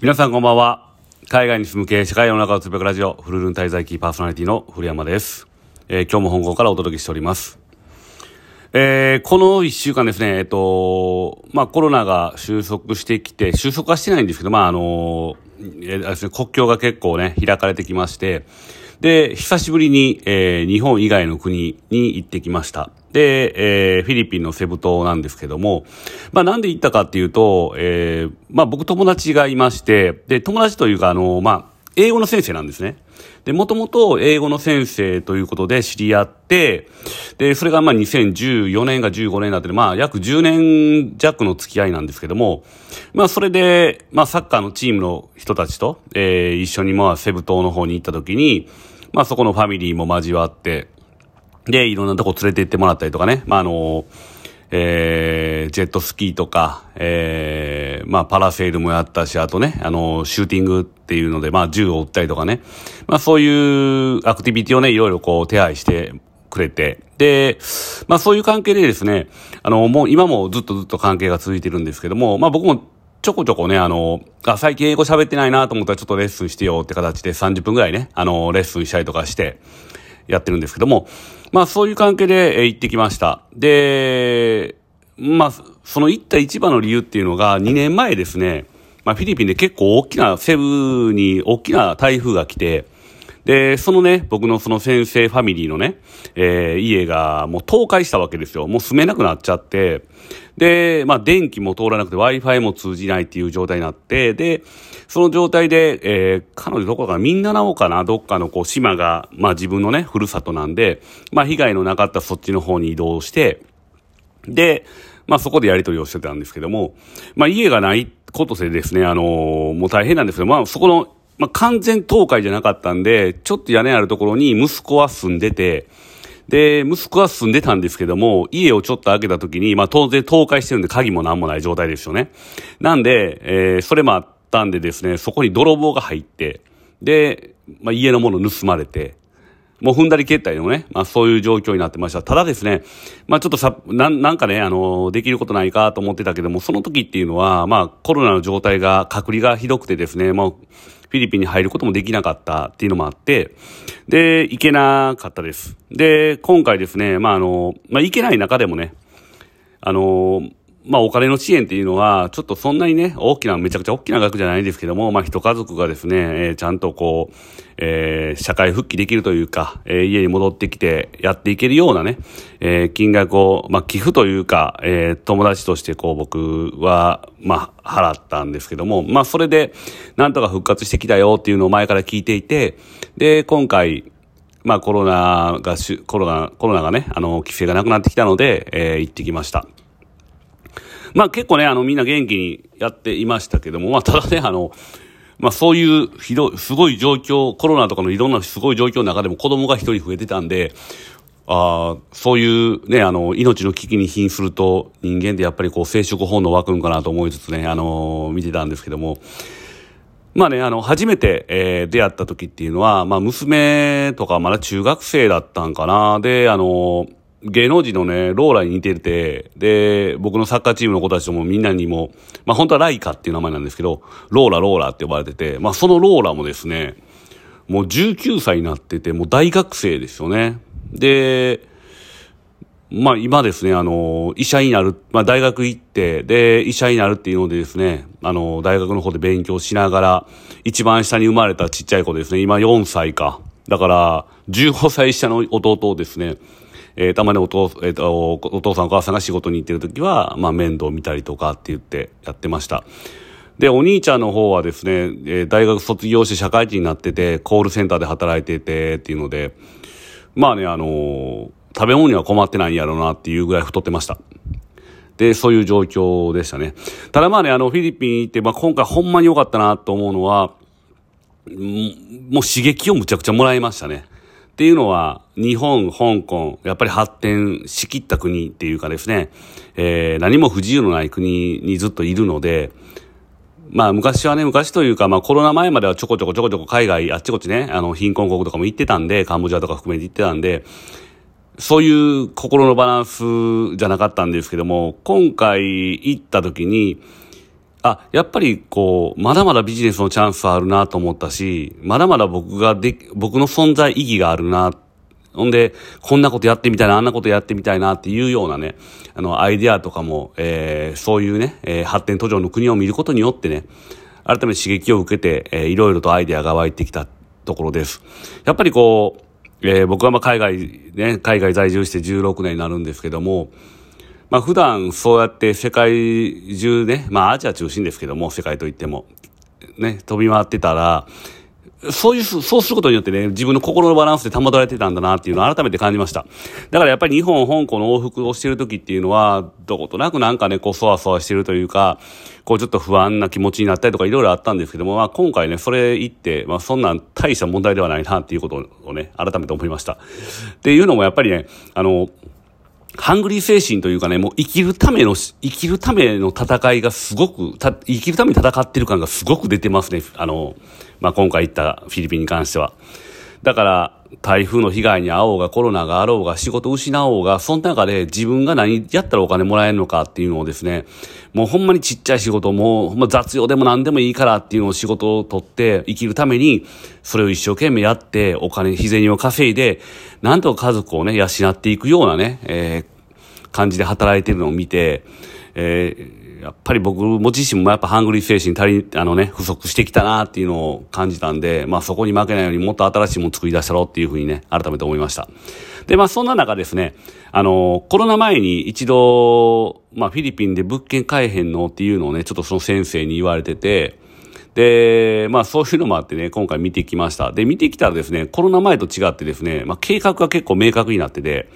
皆さんこんばんは。海外に住む系社会の中をつぶやくラジオ、フルルン滞在期パーソナリティの古山です。えー、今日も本校からお届けしております。えー、この一週間ですね、えっと、まあコロナが収束してきて、収束はしてないんですけど、まああの、えー、国境が結構ね、開かれてきまして、で、久しぶりに、えー、日本以外の国に行ってきました。で、えー、フィリピンのセブ島なんですけども、まあなんで行ったかっていうと、えー、まあ僕友達がいまして、で、友達というかあの、まあ、英語の先生なんですね。で、もともと英語の先生ということで知り合って、で、それがまあ2014年が15年だって、まあ約10年弱の付き合いなんですけども、まあそれで、まあサッカーのチームの人たちと、えー、一緒にまあセブ島の方に行った時に、まあそこのファミリーも交わって、で、いろんなとこ連れて行ってもらったりとかね、まああの、えー、ジェットスキーとか、えー、まあ、パラセールもやったし、あとね、あの、シューティングっていうので、まあ、銃を撃ったりとかね、まあ、そういうアクティビティをね、いろいろこう、手配してくれて、で、まあ、そういう関係でですね、あの、もう今もずっとずっと関係が続いてるんですけども、まあ、僕もちょこちょこね、あの、あ、最近英語喋ってないなと思ったらちょっとレッスンしてよって形で30分ぐらいね、あの、レッスンしたりとかして、やってるんですけども、まあそういう関係で行ってきました。で、まあ、その行った一番の理由っていうのが2年前ですね、まあフィリピンで結構大きな、セブに大きな台風が来て、で、そのね、僕のその先生ファミリーのね、えー、家がもう倒壊したわけですよ。もう住めなくなっちゃって、で、まあ電気も通らなくて Wi-Fi も通じないっていう状態になって、で、その状態で、えー、彼女どこか、みんななおかな、どっかのこう島が、まあ自分のね、ふるさとなんで、まあ被害のなかったそっちの方に移動して、で、まあそこでやり取りをしてたんですけども、まあ家がないことでですね、あのー、もう大変なんですけど、まあそこのまあ、完全倒壊じゃなかったんで、ちょっと屋根あるところに息子は住んでて、で、息子は住んでたんですけども、家をちょっと開けた時に、まあ当然倒壊してるんで鍵もなんもない状態ですよね。なんで、えー、それもあったんでですね、そこに泥棒が入って、で、まあ家のもの盗まれて、もう踏んだり蹴ったりのね、まあそういう状況になってました。ただですね、まあちょっとさ、ななんかね、あの、できることないかと思ってたけども、その時っていうのは、まあコロナの状態が、隔離がひどくてですね、もう、フィリピンに入ることもできなかったっていうのもあって、で、行けなかったです。で、今回ですね、まああの、まあ行けない中でもね、あの、まあお金の支援っていうのは、ちょっとそんなにね、大きな、めちゃくちゃ大きな額じゃないですけども、まあ一家族がですね、えー、ちゃんとこう、えー、社会復帰できるというか、えー、家に戻ってきてやっていけるようなね、えー、金額を、まあ寄付というか、えー、友達としてこう僕は、まあ払ったんですけども、まあそれで、なんとか復活してきたよっていうのを前から聞いていて、で、今回、まあコロナがし、コロナ、コロナがね、あの、規制がなくなってきたので、えー、行ってきました。まあ結構ね、あの、みんな元気にやっていましたけども、まあただね、あの、まあそういうひどい、すごい状況、コロナとかのいろんなすごい状況の中でも子供が一人増えてたんで、あそういうね、あの、命の危機に瀕すると人間ってやっぱりこう生殖本能湧くんかなと思いつつね、あの見てたんですけども、まあね、あの、初めて、えー、出会った時っていうのは、まあ娘とかまだ中学生だったんかな。で、あの芸能人のね、ローラに似てて、で、僕のサッカーチームの子たちともみんなにも、まあ本当はライカっていう名前なんですけど、ローラ、ローラって呼ばれてて、まあそのローラもですね、もう19歳になってて、もう大学生ですよね。で、まあ今ですね、あの、医者になる、まあ大学行って、で、医者になるっていうのでですね、あの、大学の方で勉強しながら、一番下に生まれたちっちゃい子ですね、今4歳か。だから、15歳下の弟をですね、えー、たまにお父,、えーと、お父さんお母さんが仕事に行ってる時は、まあ、面倒見たりとかって言ってやってました。で、お兄ちゃんの方はですね、えー、大学卒業して社会人になってて、コールセンターで働いててっていうので、まあね、あのー、食べ物には困ってないんやろうなっていうぐらい太ってました。で、そういう状況でしたね。ただまあね、あの、フィリピン行って、まあ今回ほんまに良かったなと思うのは、もう刺激をむちゃくちゃもらいましたね。っていうのは、日本、香港、やっぱり発展しきった国っていうかですね、えー、何も不自由のない国にずっといるので、まあ昔はね、昔というか、まあコロナ前まではちょこちょこちょこちょこ海外、あっちこっちね、あの、貧困国とかも行ってたんで、カンボジアとか含めて行ってたんで、そういう心のバランスじゃなかったんですけども、今回行った時に、あ、やっぱりこう、まだまだビジネスのチャンスはあるなと思ったし、まだまだ僕がで、僕の存在意義があるな。ほんで、こんなことやってみたいな、あんなことやってみたいなっていうようなね、あの、アイデアとかも、えー、そういうね、えー、発展途上の国を見ることによってね、改めて刺激を受けて、えー、いろいろとアイデアが湧いてきたところです。やっぱりこう、えー、僕はまあ海外、ね、海外在住して16年になるんですけども、まあ普段そうやって世界中ね、まあアジア中心ですけども、世界といっても、ね、飛び回ってたら、そういう、そうすることによってね、自分の心のバランスで保たれてたんだなっていうのを改めて感じました。だからやっぱり日本、香港の往復をしてる時っていうのは、どことなくなんかね、こう、そわそわしてるというか、こう、ちょっと不安な気持ちになったりとかいろいろあったんですけども、まあ今回ね、それ言って、まあそんなん大した問題ではないなっていうことをね、改めて思いました。っていうのもやっぱりね、あの、ハングリー精神というかね、もう生きるための、生きるための戦いがすごく、生きるために戦ってる感がすごく出てますね。あの、まあ、今回行ったフィリピンに関しては。だから、台風の被害に遭おうが、コロナがあろうが、仕事失おうが、その中で自分が何やったらお金もらえるのかっていうのをですね、もうほんまにちっちゃい仕事も、まあ、雑用でも何でもいいからっていうのを仕事を取って生きるために、それを一生懸命やって、お金、日銭を稼いで、なんとか家族をね、養っていくようなね、えー、感じで働いてるのを見て、えーやっぱり僕も自身もやっぱハングリー精神足り、あのね、不足してきたなっていうのを感じたんで、まあそこに負けないようにもっと新しいもの作り出したろうっていうふうにね、改めて思いました。で、まあそんな中ですね、あの、コロナ前に一度、まあフィリピンで物件買えへんのっていうのをね、ちょっとその先生に言われてて、で、まあそういうのもあってね、今回見てきました。で、見てきたらですね、コロナ前と違ってですね、まあ計画が結構明確になってて、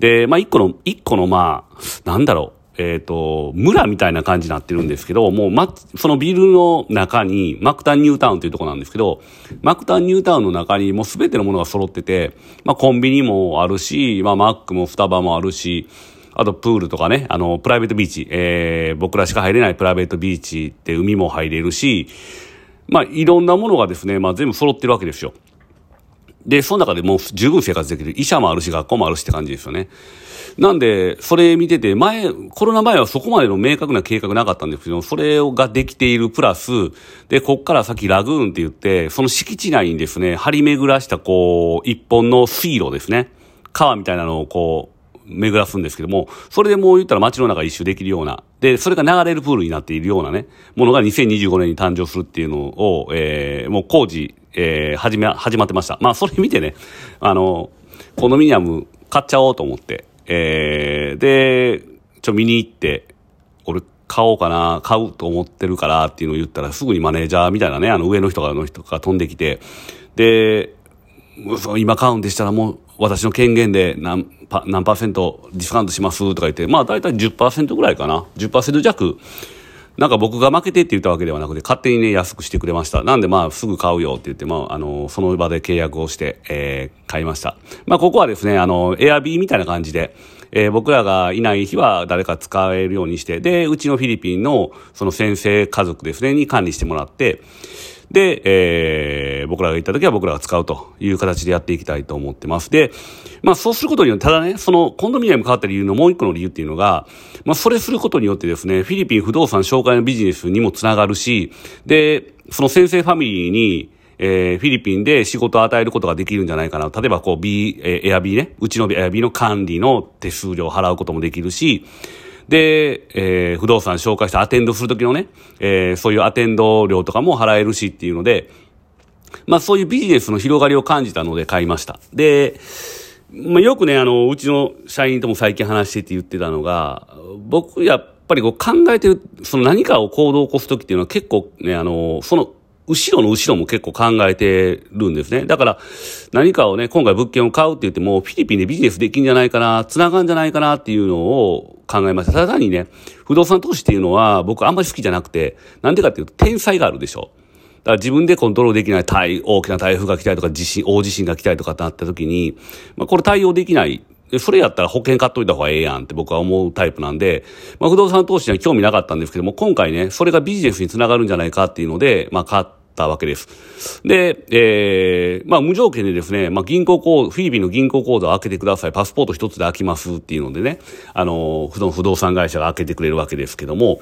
で、まあ一個の、一個のまあ、なんだろう、えっ、ー、と、村みたいな感じになってるんですけど、もう、ま、そのビルの中に、マクタンニュータウンというとこなんですけど、マクタンニュータウンの中にもうすべてのものが揃ってて、まあ、コンビニもあるし、まあ、マックもスタバもあるし、あとプールとかね、あの、プライベートビーチ、えー、僕らしか入れないプライベートビーチって海も入れるし、まあ、いろんなものがですね、まあ、全部揃ってるわけですよ。で、その中でもう十分生活できる。医者もあるし、学校もあるしって感じですよね。なんで、それ見てて、前、コロナ前はそこまでの明確な計画なかったんですけど、それができているプラス、で、こっから先ラグーンって言って、その敷地内にですね、張り巡らしたこう、一本の水路ですね。川みたいなのをこう、巡らすんですけども、それでもう言ったら街の中一周できるような、で、それが流れるプールになっているようなね、ものが2025年に誕生するっていうのを、えー、もう工事、えー、始め、始まってました。まあ、それ見てね、あの、コンドミニアム買っちゃおうと思って、えー、で、ちょ、見に行って、俺買おうかな、買うと思ってるからっていうのを言ったら、すぐにマネージャーみたいなね、あの上の人からの人が飛んできて、で、今買うんでしたらもう私の権限で何パ何パーセントディスカウントしますとか言って、まあ大体10%ぐらいかな。10%弱。なんか僕が負けてって言ったわけではなくて、勝手にね、安くしてくれました。なんでまあ、すぐ買うよって言って、まあ、あの、その場で契約をして、えー、買いました。まあ、ここはですね、あの、エアビーみたいな感じで、えー、僕らがいない日は誰か使えるようにして、で、うちのフィリピンの、その先生家族ですね、に管理してもらって、で、えー、僕らが行った時は僕らが使うという形でやっていきたいと思ってます。で、まあそうすることによって、ただね、そのコンドミニアム変わった理由のもう一個の理由っていうのが、まあそれすることによってですね、フィリピン不動産紹介のビジネスにもつながるし、で、その先生ファミリーに、えー、フィリピンで仕事を与えることができるんじゃないかな。例えば、こう、B、えー、エアビーね、うちのエアビーの管理の手数料を払うこともできるし、で、えー、不動産紹介してアテンドするときのね、えー、そういうアテンド料とかも払えるしっていうので、まあそういうビジネスの広がりを感じたので買いました。で、まあよくね、あの、うちの社員とも最近話してって言ってたのが、僕やっぱりこう考えてる、その何かを行動を起こすときっていうのは結構ね、あの、その後ろの後ろも結構考えてるんですね。だから、何かをね、今回物件を買うって言っても、フィリピンでビジネスできんじゃないかな、繋がんじゃないかなっていうのを考えました。ただ単にね、不動産投資っていうのは僕あんまり好きじゃなくて、なんでかっていうと、天才があるでしょ。だから自分でコントロールできない大大きな台風が来たりとか地震、大地震が来たりとかってなった時に、まあこれ対応できない。でそれやったら保険買っといた方がええやんって僕は思うタイプなんで、まあ不動産投資には興味なかったんですけども、今回ね、それがビジネスにつながるんじゃないかっていうので、まあ買ったわけです。で、えー、まあ無条件でですね、まあ銀行口フィリピンの銀行口座を開けてください。パスポート一つで開きますっていうのでね、あの、不動産会社が開けてくれるわけですけども、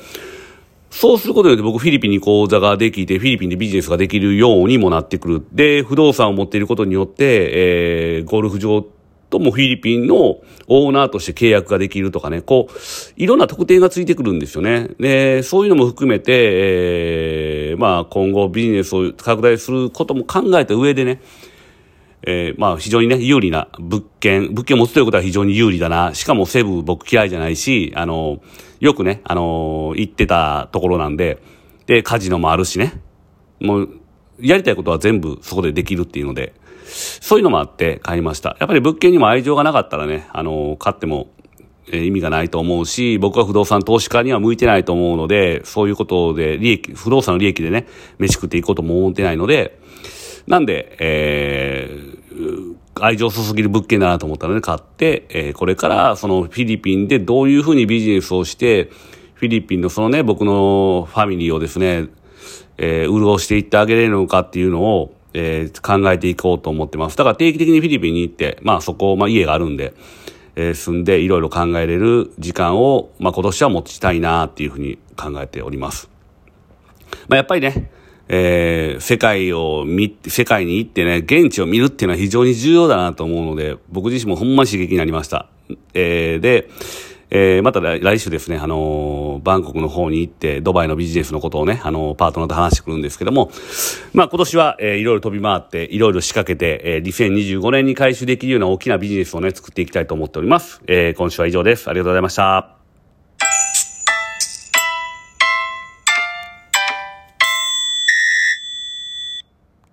そうすることによって僕フィリピンに口座ができて、フィリピンでビジネスができるようにもなってくる。で、不動産を持っていることによって、えー、ゴルフ場ともフィリピンのオーナーとして契約ができるとかね、こう、いろんな特典がついてくるんですよね。で、そういうのも含めて、えー、まあ今後ビジネスを拡大することも考えた上でね、えー、まあ非常にね、有利な物件、物件を持つということは非常に有利だな。しかもセブ僕嫌いじゃないし、あの、よくね、あの、行ってたところなんで、で、カジノもあるしね、もう、やりたいことは全部そこでできるっていうので、そういうのもあって買いました。やっぱり物件にも愛情がなかったらね、あの、買っても、え意味がないと思うし、僕は不動産投資家には向いてないと思うので、そういうことで利益、不動産の利益でね、飯食っていこうとも思ってないので、なんで、えー、愛情注ぎる物件だなと思ったので買って、えー、これからそのフィリピンでどういうふうにビジネスをして、フィリピンのそのね、僕のファミリーをですね、えー、潤していってあげれるのかっていうのを、えー、考えていこうと思ってます。だから定期的にフィリピンに行って、まあそこ、まあ家があるんで、えー、住んでいろいろ考えれる時間を、まあ今年は持ちたいなっていうふうに考えております。まあやっぱりね、えー、世界を見、世界に行ってね、現地を見るっていうのは非常に重要だなと思うので、僕自身もほんま刺激になりました。えー、で、えー、また来週ですね、あの、バンコクの方に行って、ドバイのビジネスのことをね、あの、パートナーと話してくるんですけども、まあ今年は、えー、いろいろ飛び回って、いろいろ仕掛けて、えー、2025年に回収できるような大きなビジネスをね、作っていきたいと思っております。えー、今週は以上です。ありがとうございました。